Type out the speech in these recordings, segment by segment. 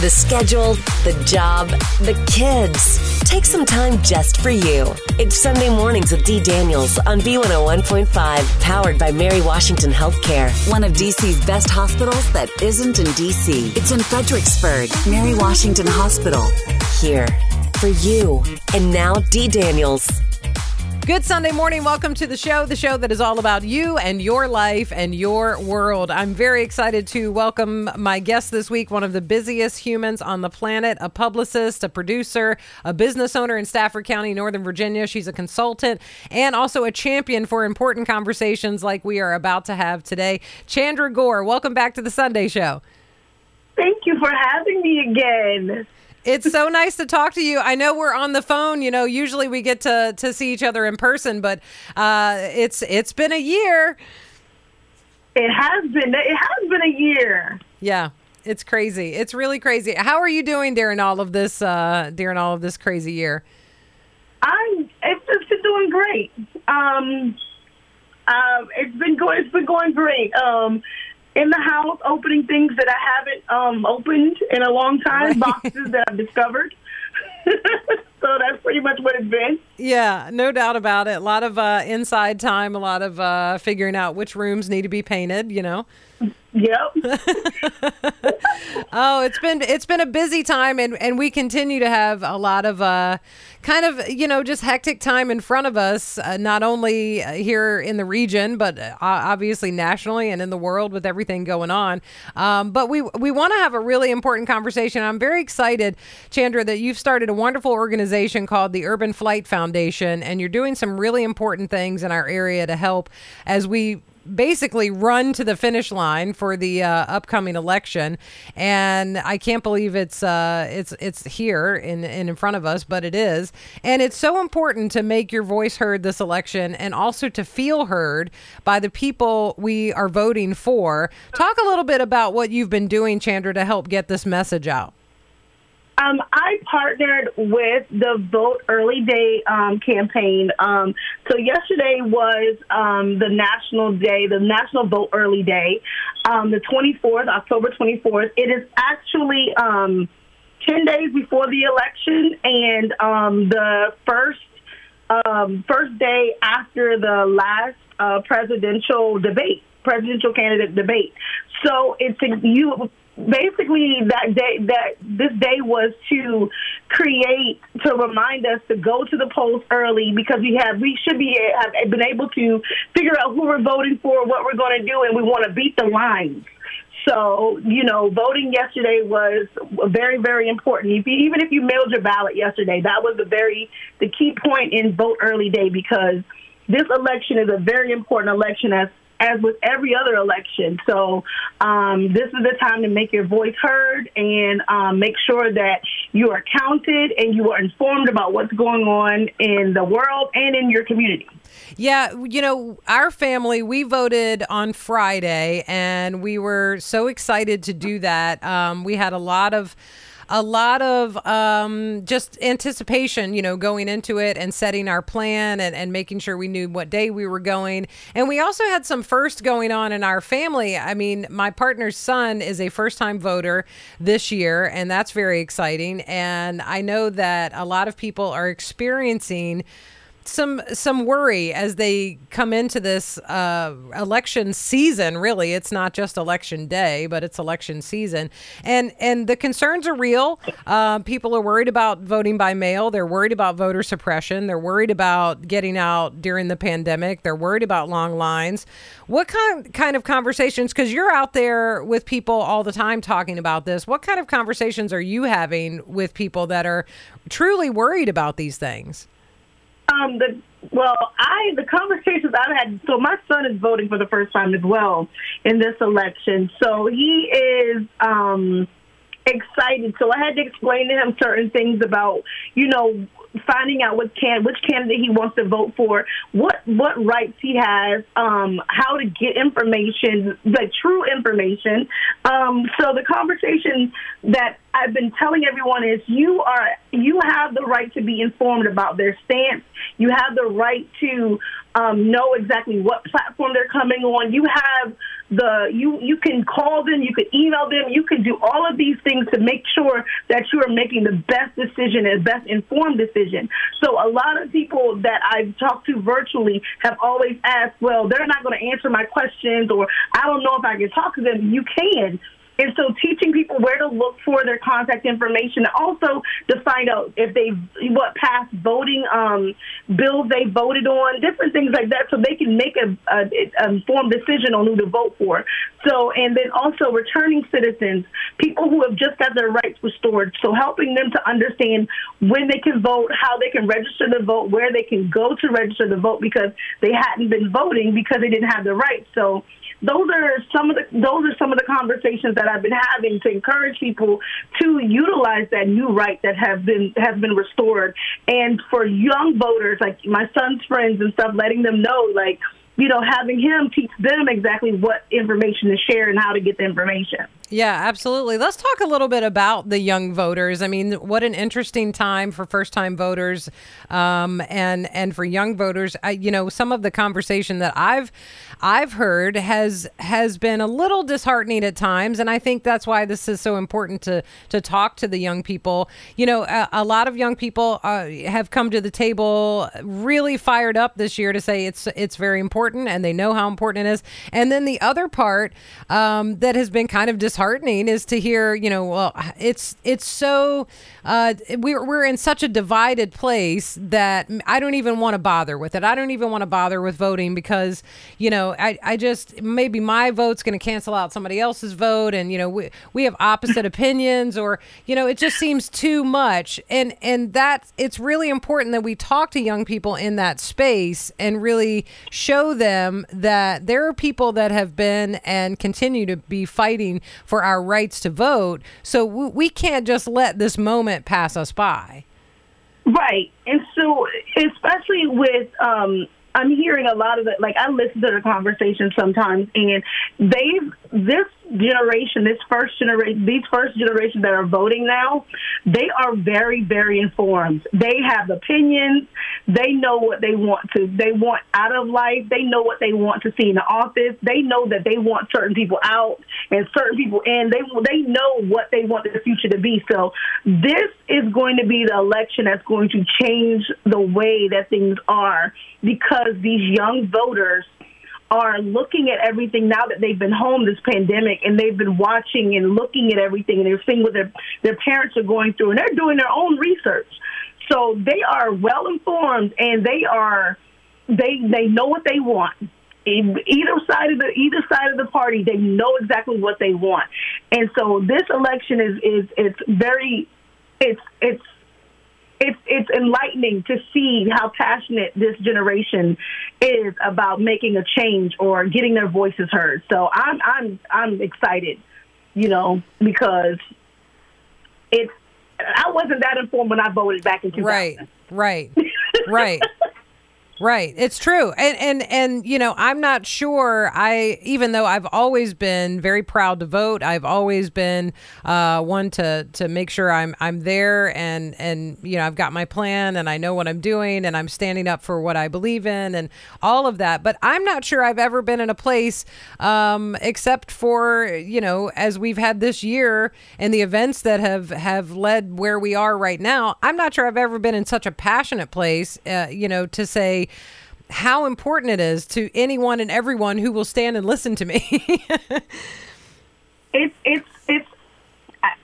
The schedule, the job, the kids. Take some time just for you. It's Sunday mornings with Dee. Daniels on B101.5, powered by Mary Washington Healthcare, one of DC's best hospitals that isn't in DC. It's in Fredericksburg, Mary Washington Hospital. Here for you. And now, Dee. Daniels. Good Sunday morning. Welcome to the show, the show that is all about you and your life and your world. I'm very excited to welcome my guest this week, one of the busiest humans on the planet, a publicist, a producer, a business owner in Stafford County, Northern Virginia. She's a consultant and also a champion for important conversations like we are about to have today. Chandra Gore, welcome back to the Sunday show. Thank you for having me again. It's so nice to talk to you. I know we're on the phone. You know, usually we get to to see each other in person, but uh, it's it's been a year. It has been. It has been a year. Yeah, it's crazy. It's really crazy. How are you doing during all of this? Uh, during all of this crazy year? I'm. It's, it's been doing great. Um, um, it's been going. It's been going great. Um, in the house opening things that I haven't um, opened in a long time, right. boxes that I've discovered. so that's pretty much what it's been. Yeah, no doubt about it. A lot of uh, inside time, a lot of uh, figuring out which rooms need to be painted. You know. Yep. oh, it's been it's been a busy time, and and we continue to have a lot of uh, kind of you know just hectic time in front of us, uh, not only uh, here in the region, but uh, obviously nationally and in the world with everything going on. Um, but we we want to have a really important conversation. I'm very excited, Chandra, that you've started a wonderful organization called the Urban Flight Foundation, and you're doing some really important things in our area to help as we basically run to the finish line for the uh, upcoming election, and I can't believe it's uh, it's it's here in, in in front of us, but it is, and it's so important to make your voice heard this election, and also to feel heard by the people we are voting for. Talk a little bit about what you've been doing, Chandra, to help get this message out. Um, I partnered with the Vote Early Day um, campaign. Um, so yesterday was um, the national day, the National Vote Early Day, um, the 24th, October 24th. It is actually um, 10 days before the election and the first first day after the last uh, presidential debate, presidential candidate debate. So it's you basically that day that this day was to create to remind us to go to the polls early because we have we should be have been able to figure out who we're voting for what we're going to do and we want to beat the lines so, you know, voting yesterday was very, very important. If you, even if you mailed your ballot yesterday, that was the very the key point in vote early day because this election is a very important election as as with every other election. So um, this is the time to make your voice heard and um, make sure that you are counted and you are informed about what's going on in the world and in your community. Yeah, you know, our family, we voted on Friday and we were so excited to do that. Um, we had a lot of a lot of um, just anticipation, you know, going into it and setting our plan and, and making sure we knew what day we were going. And we also had some first going on in our family. I mean, my partner's son is a first time voter this year, and that's very exciting. And I know that a lot of people are experiencing some some worry as they come into this uh, election season. Really, it's not just election day, but it's election season, and and the concerns are real. Uh, people are worried about voting by mail. They're worried about voter suppression. They're worried about getting out during the pandemic. They're worried about long lines. What kind kind of conversations? Because you're out there with people all the time talking about this. What kind of conversations are you having with people that are truly worried about these things? Um, the well, I the conversations I've had. So my son is voting for the first time as well in this election. So he is um excited. So I had to explain to him certain things about, you know, finding out what can which candidate he wants to vote for, what what rights he has, um, how to get information, like true information. Um, so the conversation that I've been telling everyone is you are you have the right to be informed about their stance. You have the right to um, know exactly what platform they're coming on. You have the you you can call them, you can email them, you can do all of these things to make sure that you are making the best decision and best informed decision. So a lot of people that I've talked to virtually have always asked, well, they're not going to answer my questions, or I don't know if I can talk to them. You can. And so teaching people where to look for their contact information, also to find out if they what past voting um, bills they voted on, different things like that, so they can make a, a, a informed decision on who to vote for. So, and then also returning citizens, people who have just got their rights restored. So helping them to understand when they can vote, how they can register to vote, where they can go to register to vote because they hadn't been voting because they didn't have the rights. So those are some of the those are some of the conversations that I've been having to encourage people to utilize that new right that have been has been restored. And for young voters, like my son's friends and stuff, letting them know like you know, having him teach them exactly what information to share and how to get the information. Yeah, absolutely. Let's talk a little bit about the young voters. I mean, what an interesting time for first-time voters, um, and and for young voters. I, you know, some of the conversation that I've I've heard has has been a little disheartening at times, and I think that's why this is so important to to talk to the young people. You know, a, a lot of young people uh, have come to the table really fired up this year to say it's it's very important, and they know how important it is. And then the other part um, that has been kind of disheartening is to hear, you know, well, it's it's so uh, we're we're in such a divided place that I don't even want to bother with it. I don't even want to bother with voting because, you know, I I just maybe my vote's going to cancel out somebody else's vote, and you know, we we have opposite opinions, or you know, it just seems too much, and and that it's really important that we talk to young people in that space and really show them that there are people that have been and continue to be fighting for our rights to vote. So we can't just let this moment pass us by. Right. And so, especially with, um, I'm hearing a lot of it. Like I listen to the conversation sometimes, and they've this generation, this first generation, these first generation that are voting now, they are very, very informed. They have opinions. They know what they want to. They want out of life. They know what they want to see in the office. They know that they want certain people out and certain people in. They they know what they want the future to be. So this is going to be the election that's going to change the way that things are because these young voters are looking at everything now that they've been home this pandemic and they've been watching and looking at everything and they're seeing what their their parents are going through and they're doing their own research. So they are well informed and they are they they know what they want. Either side of the either side of the party, they know exactly what they want, and so this election is is it's very it's it's it's it's enlightening to see how passionate this generation is about making a change or getting their voices heard. So I'm I'm I'm excited, you know, because it's I wasn't that informed when I voted back in 2000. Right, right, right. Right. It's true. And and and you know, I'm not sure I even though I've always been very proud to vote, I've always been uh, one to to make sure I'm I'm there and and you know, I've got my plan and I know what I'm doing and I'm standing up for what I believe in and all of that. But I'm not sure I've ever been in a place um, except for, you know, as we've had this year and the events that have have led where we are right now, I'm not sure I've ever been in such a passionate place, uh, you know, to say how important it is to anyone and everyone who will stand and listen to me. it's it's it's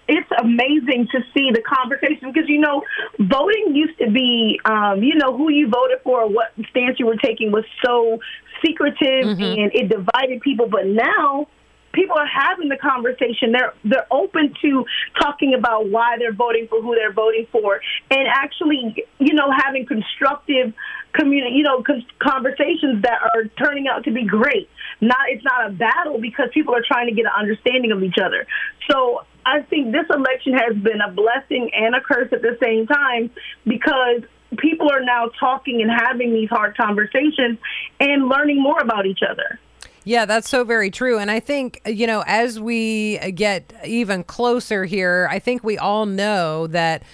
it's amazing to see the conversation because you know voting used to be um, you know who you voted for or what stance you were taking was so secretive mm-hmm. and it divided people but now people are having the conversation. They're they're open to talking about why they're voting for who they're voting for, and actually, you know, having constructive community, you know, conversations that are turning out to be great. Not it's not a battle because people are trying to get an understanding of each other. So I think this election has been a blessing and a curse at the same time because people are now talking and having these hard conversations and learning more about each other. Yeah, that's so very true. And I think, you know, as we get even closer here, I think we all know that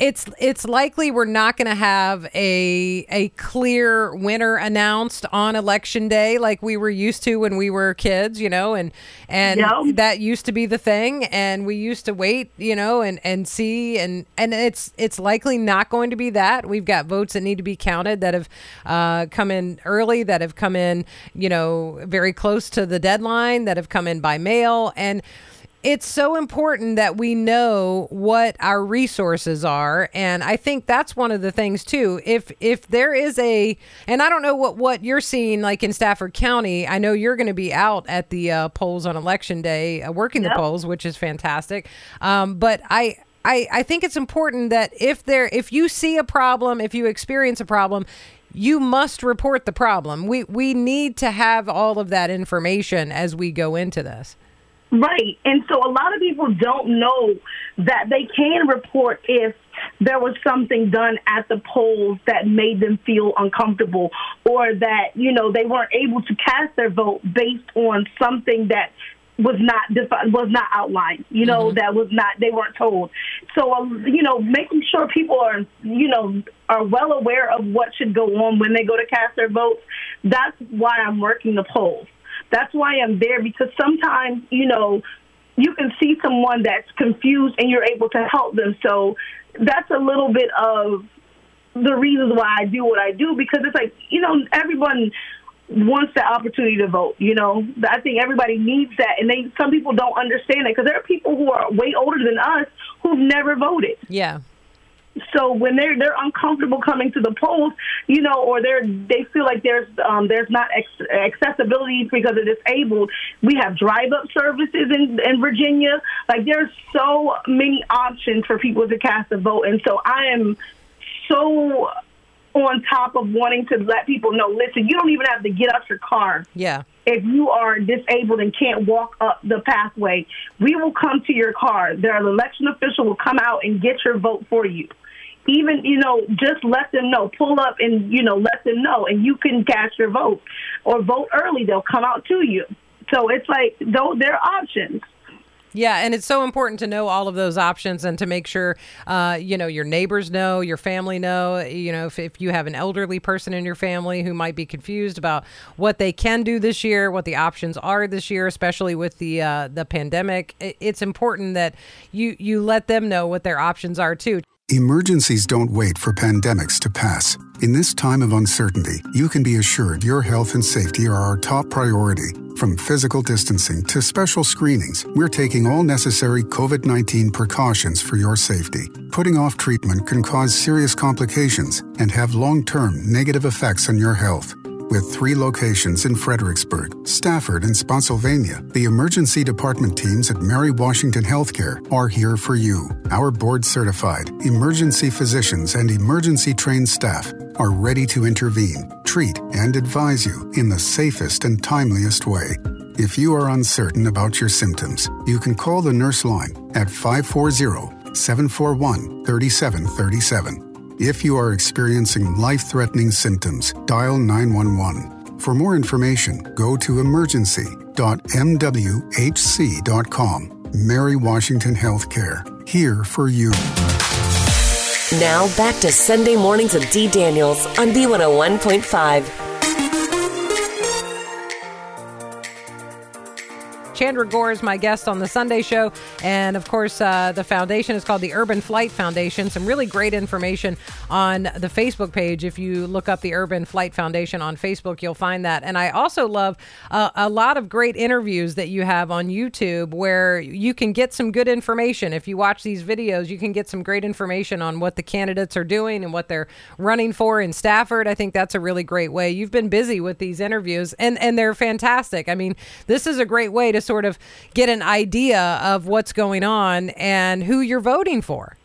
it's it's likely we're not going to have a a clear winner announced on election day like we were used to when we were kids, you know, and and that used to be the thing. And we used to wait, you know, and and see. And and it's it's likely not going to be that. We've got votes that need to be counted that have uh, come in early, that have come in, you know, very close to the deadline, that have come in by mail. And it's so important that we know what our resources are and i think that's one of the things too. If if there is a and i don't know what what you're seeing like in stafford county. I know you're going to be out at the uh, polls on election day uh, working the polls which is fantastic. Um, but i I, I think it's important that if there if you see a problem if you experience a problem you must report the problem. We we need to have all of that information as we go into this Right. And so a lot of people don't know that they can report if there was something done at the polls that made them feel uncomfortable or that, you know, they weren't able to cast their vote based on something that was not defi- was not outlined, you know, that was not they weren't told. So, um, you know, making sure people are, you know, are well aware of what should go on when they go to cast their votes. That's why I'm working the polls. That's why I'm there because sometimes, you know, you can see someone that's confused and you're able to help them. So that's a little bit of the reasons why I do what I do because it's like, you know, everyone wants the opportunity to vote, you know. I think everybody needs that and they some people don't understand it because there are people who are way older than us who've never voted yeah so when they're they're uncomfortable coming to the polls, you know, or they're they feel like there's um, there's not ex- accessibility because they're disabled. We have drive up services in in Virginia. Like there's so many options for people to cast a vote, and so I am so on top of wanting to let people know. Listen, you don't even have to get out your car yeah if you are disabled and can't walk up the pathway, we will come to your car. Their election official will come out and get your vote for you. Even, you know, just let them know. Pull up and, you know, let them know, and you can cast your vote. Or vote early, they'll come out to you. So it's like, though, there are options. Yeah, and it's so important to know all of those options and to make sure, uh, you know, your neighbors know, your family know. You know, if, if you have an elderly person in your family who might be confused about what they can do this year, what the options are this year, especially with the uh, the pandemic, it, it's important that you you let them know what their options are too. Emergencies don't wait for pandemics to pass. In this time of uncertainty, you can be assured your health and safety are our top priority. From physical distancing to special screenings, we're taking all necessary COVID 19 precautions for your safety. Putting off treatment can cause serious complications and have long term negative effects on your health. With three locations in Fredericksburg, Stafford, and Spotsylvania, the emergency department teams at Mary Washington Healthcare are here for you. Our board certified emergency physicians and emergency trained staff are ready to intervene, treat, and advise you in the safest and timeliest way. If you are uncertain about your symptoms, you can call the nurse line at 540 741 3737. If you are experiencing life threatening symptoms, dial 911. For more information, go to emergency.mwhc.com. Mary Washington Healthcare, here for you. Now back to Sunday mornings with Dee. Daniels on B101.5. Chandra Gore is my guest on the Sunday show. And of course, uh, the foundation is called the Urban Flight Foundation. Some really great information on the Facebook page. If you look up the Urban Flight Foundation on Facebook, you'll find that. And I also love uh, a lot of great interviews that you have on YouTube where you can get some good information. If you watch these videos, you can get some great information on what the candidates are doing and what they're running for in Stafford. I think that's a really great way. You've been busy with these interviews, and, and they're fantastic. I mean, this is a great way to sort of get an idea of what's going on and who you're voting for.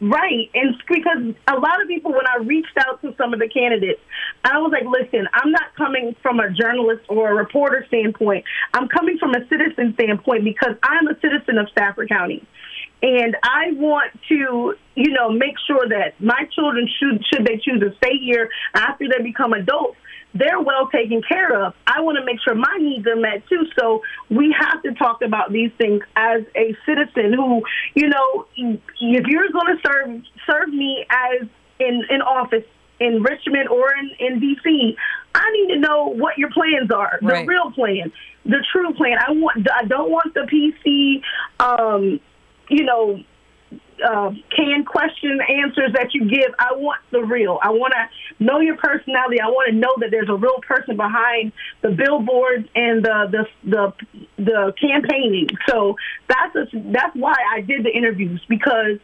Right. And because a lot of people, when I reached out to some of the candidates, I was like, listen, I'm not coming from a journalist or a reporter standpoint. I'm coming from a citizen standpoint because I'm a citizen of Stafford County. And I want to, you know, make sure that my children should, should they choose to stay here after they become adults, they're well taken care of. I want to make sure my needs are met too. So we have to talk about these things as a citizen who, you know, if you're going to serve serve me as in in office in Richmond or in, in DC, I need to know what your plans are, the real plan, the true plan. I want I don't want the PC um, you know, uh, canned question answers that you give. I want the real. I want to know your personality. I want to know that there's a real person behind the billboards and the the the, the campaigning. So that's a, that's why I did the interviews because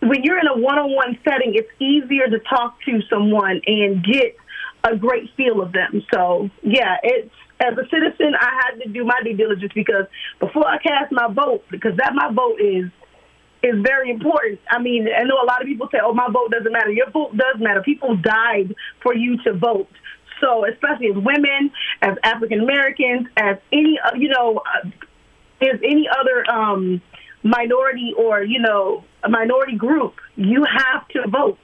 when you're in a one-on-one setting, it's easier to talk to someone and get a great feel of them. So yeah, it's as a citizen, I had to do my due diligence because before I cast my vote, because that my vote is is very important. I mean, I know a lot of people say, "Oh, my vote doesn't matter." Your vote does matter. People died for you to vote. So, especially as women, as African Americans, as any, uh, you know, uh, as any other um, minority or you know a minority group, you have to vote.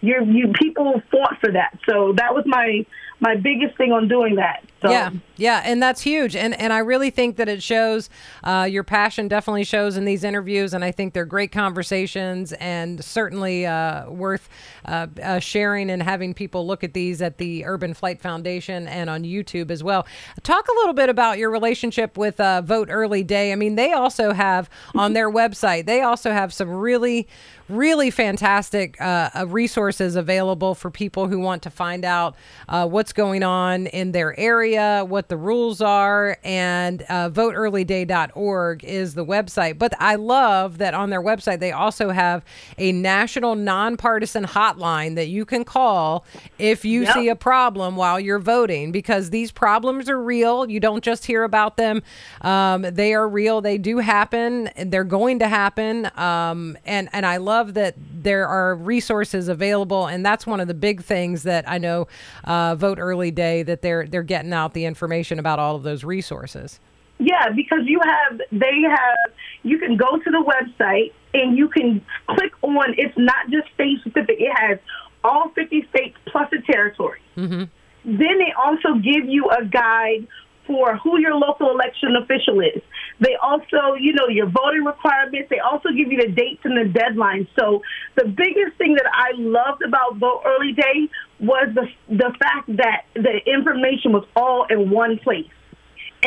You you people fought for that. So that was my my biggest thing on doing that. So. Yeah, yeah, and that's huge, and and I really think that it shows. Uh, your passion definitely shows in these interviews, and I think they're great conversations, and certainly uh, worth uh, uh, sharing and having people look at these at the Urban Flight Foundation and on YouTube as well. Talk a little bit about your relationship with uh, Vote Early Day. I mean, they also have on their website. They also have some really really fantastic uh, uh, resources available for people who want to find out uh, what's going on in their area, what the rules are, and uh, voteearlyday.org is the website. But I love that on their website they also have a national nonpartisan hotline that you can call if you Yep. see a problem while you're voting because these problems are real. You don't just hear about them. Um, they are real. They do happen. They're going to happen. Um, and and I love that there are resources available. And that's one of the big things that I know uh, Vote Early Day that they're they're getting out the information about all of those resources. Yeah, because you have, they have, you can go to the website and you can click on, it's not just state specific, it has all 50 states plus a territory. Mm-hmm. Then they also give you a guide for who your local election official is. They also, you know, your voting requirements. They also give you the dates and the deadlines. So the biggest thing that I loved about Vote Early Day was the the fact that the information was all in one place.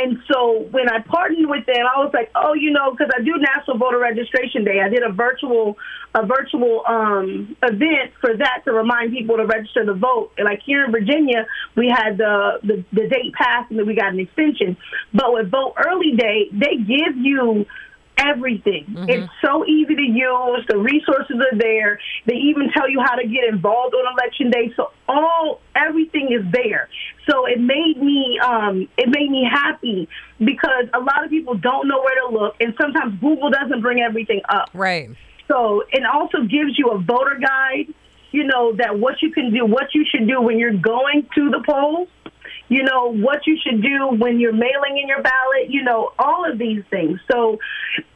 And so when I partnered with them, I was like, oh, you know, because I do National Voter Registration Day. I did a virtual a virtual um, event for that to remind people to register to vote. And like here in Virginia, we had the, the the date passed and then we got an extension. But with Vote Early Day, they give you everything. It's so easy to use. The resources are there. They even tell you how to get involved on election day. So all everything is there. So it made me um, it made me happy because a lot of people don't know where to look, and sometimes Google doesn't bring everything up. Right. So it also gives you a voter guide. You know that what you can do, what you should do when you're going to the polls. You know what you should do when you're mailing in your ballot. You know all of these things. So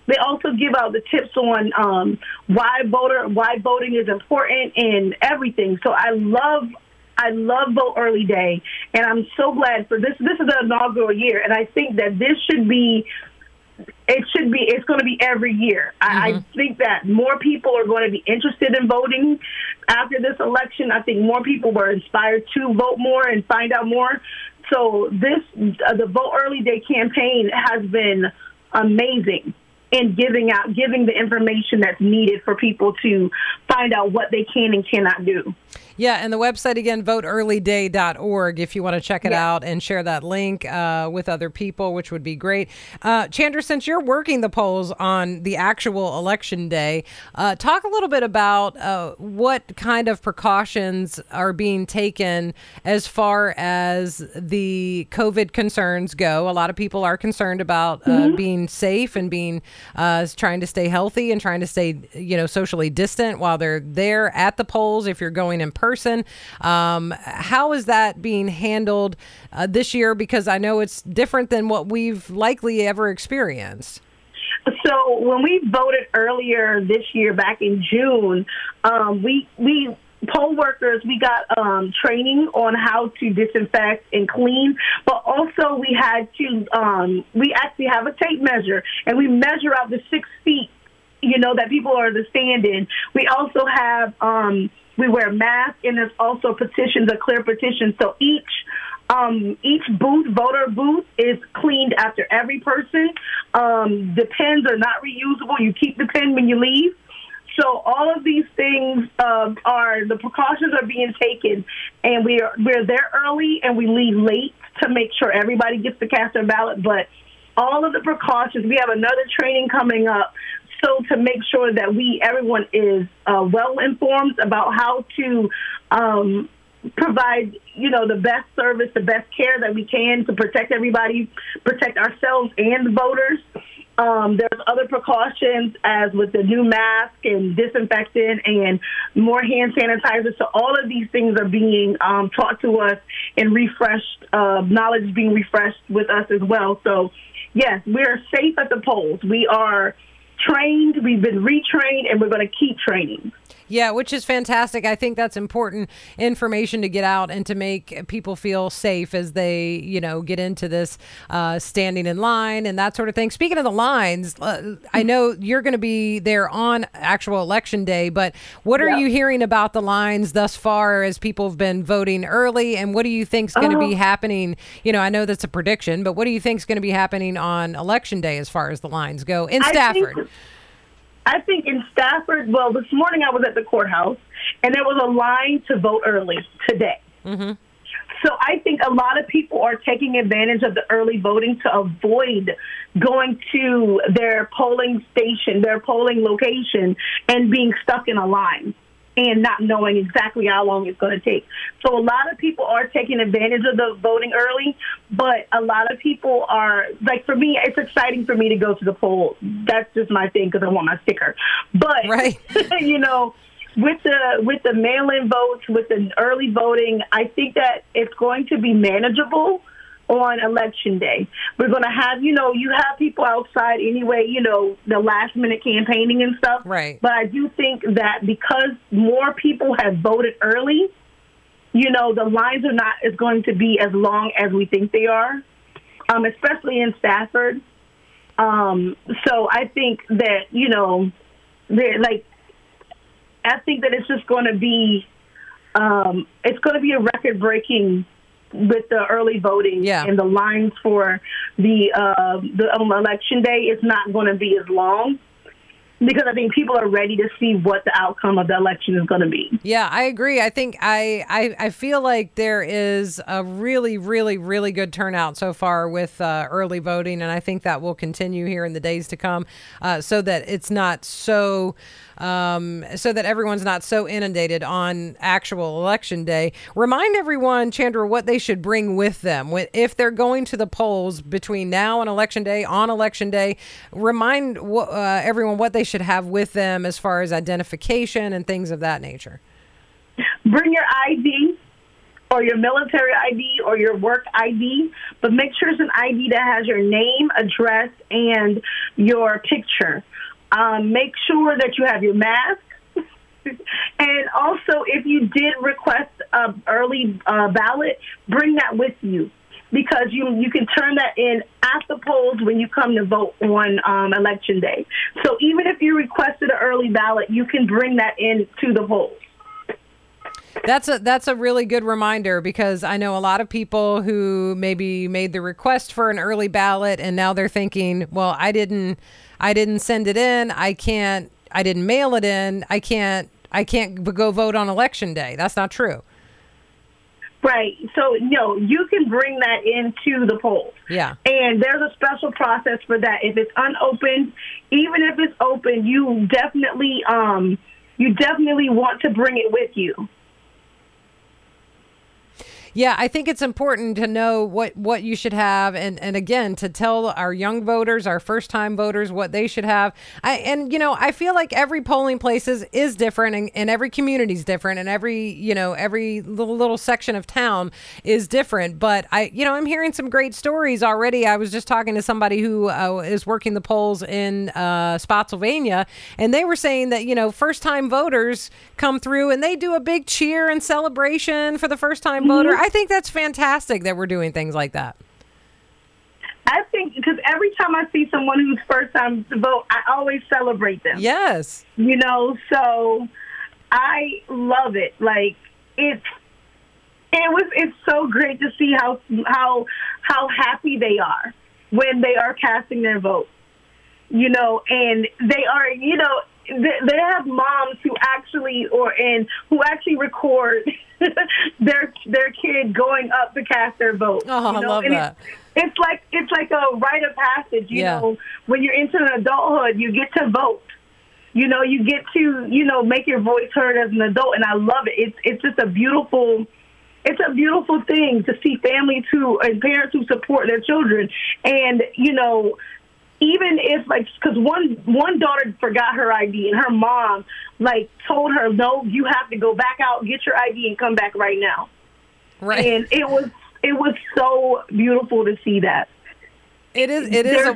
they also give out the tips on um, why voter why voting is important and everything. So I love I love Vote Early Day, and I'm so glad for this. This is the inaugural year, and I think that this should be it should be it's going to be every year. I, I think that more people are going to be interested in voting after this election. I think more people were inspired to vote more and find out more. So this uh, the vote early day campaign has been amazing in giving out giving the information that's needed for people to find out what they can and cannot do Yeah, and the website again, voteearlyday.org, if you want to check it Yeah. out and share that link uh, with other people, which would be great. Uh, Chandra, since you're working the polls on the actual election day, uh, talk a little bit about uh, what kind of precautions are being taken as far as the COVID concerns go. A lot of people are concerned about uh, being safe and being uh, trying to stay healthy and trying to stay, you know, socially distant while they're there at the polls. If you're going in person, um, how is that being handled uh, this year? Because I know it's different than what we've likely ever experienced. So when we voted earlier this year, back in June, um, we we poll workers, we got um, training on how to disinfect and clean, but also we had to, um, we actually have a tape measure and we measure out the six feet, you know, that people are to stand in. We also have, um, we wear masks and there's also petitions, a clear petition. So each um, each booth, voter booth, is cleaned after every person. Um, the pens are not reusable. You keep the pen when you leave. So all of these things uh, are the precautions are being taken, and we are we're there early and we leave late to make sure everybody gets to cast their ballot. But all of the precautions, we have another training coming up, so to make sure that we everyone is uh, well informed about how to. Um, provide you know the best service the best care that we can to protect everybody protect ourselves and voters um, there's other precautions as with the new mask and disinfectant and more hand sanitizer. So all of these things are being um, taught to us and refreshed, uh, knowledge being refreshed with us as well. So yes, we are safe at the polls. We are trained, we've been retrained, and we're going to keep training. Yeah, which is fantastic. I think that's important information to get out and to make people feel safe as they, you know, get into this uh, standing in line and that sort of thing. Speaking of the lines, uh, I know you're going to be there on actual election day, but what are you hearing about the lines thus far as people have been voting early? And what do you think is going to be oh. happening? You know, I know that's a prediction, but what do you think is going to be happening on election day as far as the lines go in Stafford? I think in Stafford, well, this morning I was at the courthouse and there was a line to vote early today. Mm-hmm. So I think a lot of people are taking advantage of the early voting to avoid going to their polling station, their polling location, and being stuck in a line and not knowing exactly how long it's going to take. So a lot of people are taking advantage of the voting early, but a lot of people are like for me, it's exciting for me to go to the poll. That's just my thing because I want my sticker. But right. you know, with the with the mail-in votes, with the early voting, I think that it's going to be manageable on election day. We're going to have, you know, you have people outside anyway, you know, the last minute campaigning and stuff. Right. But I do think that because more people have voted early, you know, the lines are not is going to be as long as we think they are, um, especially in Stafford. Um, so I think that, you know, they're like, I think that it's just going to be, um, it's going to be a record breaking with the early voting yeah. and the lines for the uh, the election day is not going to be as long because I think people are ready to see what the outcome of the election is going to be. Yeah, I agree. I think I, I I feel like there is a really really really good turnout so far with uh, early voting, and I think that will continue here in the days to come, uh, so that it's not so um, so that everyone's not so inundated on actual election day. Remind everyone, Chandra, what they should bring with them if they're going to the polls between now and election day. On election day, remind uh, everyone what they should have with them as far as identification and things of that nature. Bring your ID or your military ID or your work ID, but make sure it's an ID that has your name, address, and your picture. Um, make sure that you have your mask. and also, if you did request an early uh, ballot, bring that with you because you you can turn that in at the polls when you come to vote on um, election day. So even if you requested an early ballot, you can bring that in to the polls. That's a that's a really good reminder because I know a lot of people who maybe made the request for an early ballot and now they're thinking, well, I didn't I didn't send it in. I can't. I didn't mail it in. I can't. I can't go vote on election day. That's not true. Right. So, no, you can bring that into the polls. Yeah. And there's a special process for that. If it's unopened, even if it's open, you definitely um you definitely want to bring it with you. Yeah, I think it's important to know what what you should have, and and again to tell our young voters, our first time voters, what they should have. I and you know I feel like every polling place is, different, and, and every community is different, and every you know every little little section of town is different. But I you know I'm hearing some great stories already. I was just talking to somebody who uh, is working the polls in uh, Spotsylvania, and they were saying that you know first time voters come through and they do a big cheer and celebration for the first time mm-hmm. I think that's fantastic that we're doing things like that. I think because every time I see someone who's first time to vote, I always celebrate them. Yes. You know, so I love it. Like it's it was it's so great to see how how how happy they are when they are casting their vote. You know, and they are, you know, they have moms or and who actually record their their kid going up to cast their vote. Oh, you know? I love and that. It's, it's like it's like a rite of passage. You yeah. know, when you're into an adulthood, you get to vote. You know, you get to you know make your voice heard as an adult, and I love it. It's it's just a beautiful. It's a beautiful thing to see families who and parents who support their children, and you know even if like because one one daughter forgot her ID and her mom like told her no you have to go back out get your ID and come back right now. Right. And it was it was so beautiful to see that. It is it is a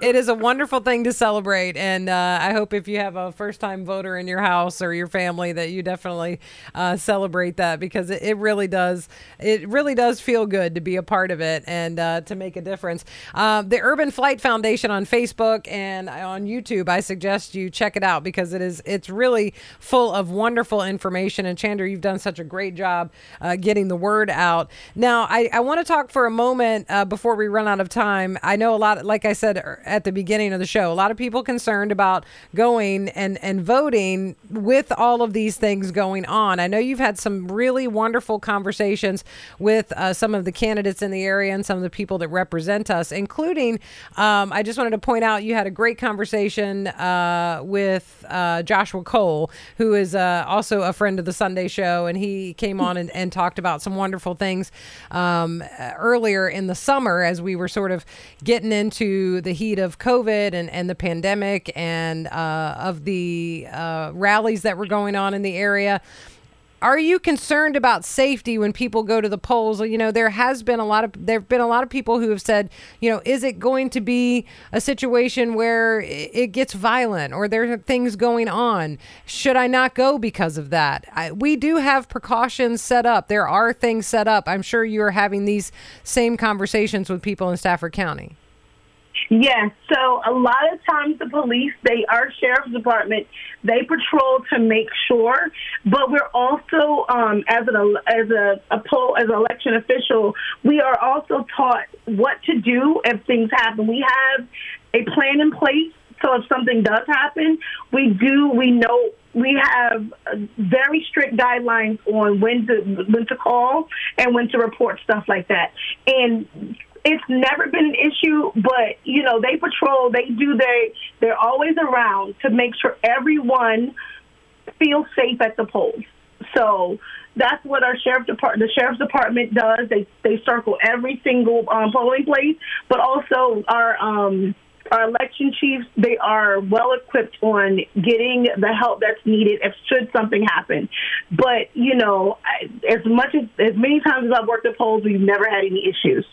it is a wonderful thing to celebrate, and uh, I hope if you have a first time voter in your house or your family that you definitely uh, celebrate that because it, it, really does it really does feel good to be a part of it and uh, to make a difference. Uh, the Urban Flight Foundation on Facebook and on YouTube, I suggest you check it out because it is it's really full of wonderful information. And Chandra, you've done such a great job uh, getting the word out. Now, I, I want to talk for a moment uh, before we run out of time. I know a lot, like I said at the beginning of the show. A lot of people concerned about going and, and voting with all of these things going on. I know you've had some really wonderful conversations with uh, some of the candidates in the area and some of the people that represent us, including, um, I just wanted to point out you had a great conversation uh, with uh, Joshua Cole, who is uh, also a friend of the Sunday show, and he came on and, and talked about some wonderful things um, earlier in the summer as we were sort of getting into the heat of COVID and, and the pandemic and uh, of the uh, rallies that were going on in the area. Are you concerned about safety when people go to the polls? You know, there has been a lot of there've been a lot of people who have said, you know, is it going to be a situation where it gets violent or there are things going on? Should I not go because of that? I, we do have precautions set up. There are things set up. I'm sure you are having these same conversations with people in Stafford County. Yes. So a lot of times the police, they are sheriff's department, they patrol to make sure. But we're also, um, as an as a, a poll as an election official, we are also taught what to do if things happen. We have a plan in place. So if something does happen, we do. We know we have very strict guidelines on when to when to call and when to report stuff like that. And it's never been an issue, but you know they patrol. They do they. They're always around to make sure everyone feels safe at the polls. So that's what our sheriff department, the sheriff's department does. They they circle every single um, polling place, but also our um, our election chiefs. They are well equipped on getting the help that's needed if should something happen. But you know, as much as as many times as I've worked at polls, we've never had any issues.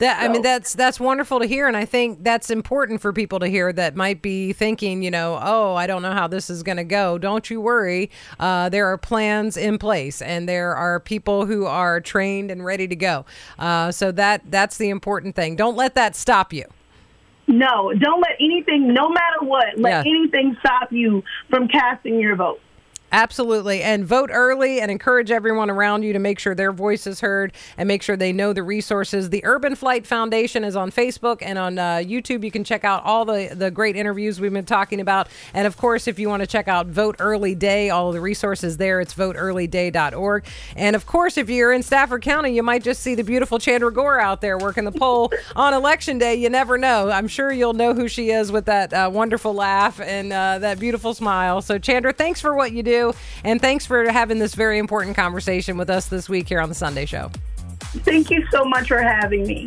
That so. I mean, that's that's wonderful to hear, and I think that's important for people to hear that might be thinking, you know, oh, I don't know how this is going to go. Don't you worry. Uh, there are plans in place, and there are people who are trained and ready to go. Uh, so that that's the important thing. Don't let that stop you. No, don't let anything, no matter what, let yeah. anything stop you from casting your vote. Absolutely. And vote early and encourage everyone around you to make sure their voice is heard and make sure they know the resources. The Urban Flight Foundation is on Facebook and on uh, YouTube. You can check out all the, the great interviews we've been talking about. And of course, if you want to check out Vote Early Day, all the resources there, it's voteearlyday.org. And of course, if you're in Stafford County, you might just see the beautiful Chandra Gore out there working the poll on election day. You never know. I'm sure you'll know who she is with that uh, wonderful laugh and uh, that beautiful smile. So, Chandra, thanks for what you do And thanks for having this very important conversation with us this week here on the Sunday Show. Thank you so much for having me.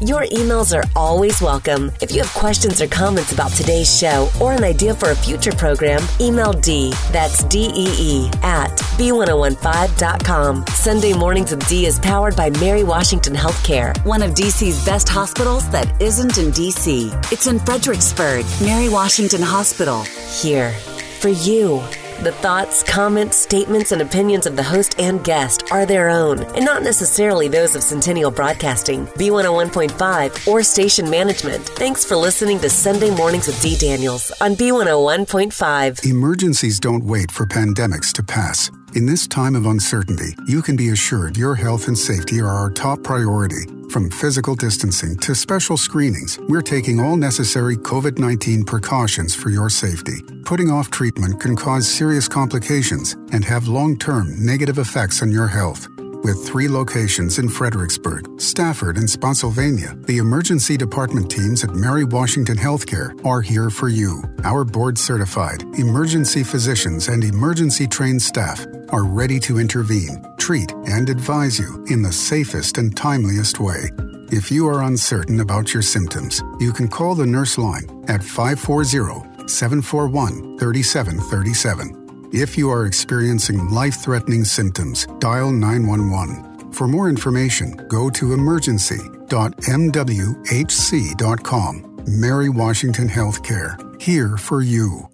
Your emails are always welcome. If you have questions or comments about today's show or an idea for a future program, email Dee, that's D-E-E, at B1015.com. Sunday Mornings with Dee is powered by Mary Washington Healthcare, one of DC's best hospitals that isn't in DC. It's in Fredericksburg, Mary Washington Hospital. Here for you. The thoughts, comments, statements, and opinions of the host and guest are their own, and not necessarily those of Centennial Broadcasting, B101.5, or station management. Thanks for listening to Sunday Mornings with Dee. Daniels on B101.5. Emergencies don't wait for pandemics to pass. In this time of uncertainty, you can be assured your health and safety are our top priority. From physical distancing to special screenings, we're taking all necessary COVID 19 precautions for your safety. Putting off treatment can cause serious complications and have long term negative effects on your health. With three locations in Fredericksburg, Stafford, and Spotsylvania, the emergency department teams at Mary Washington Healthcare are here for you. Our board certified emergency physicians and emergency trained staff are ready to intervene, treat, and advise you in the safest and timeliest way. If you are uncertain about your symptoms, you can call the nurse line at 540 741 3737. If you are experiencing life threatening symptoms, dial 911. For more information, go to emergency.mwhc.com. Mary Washington Healthcare, here for you.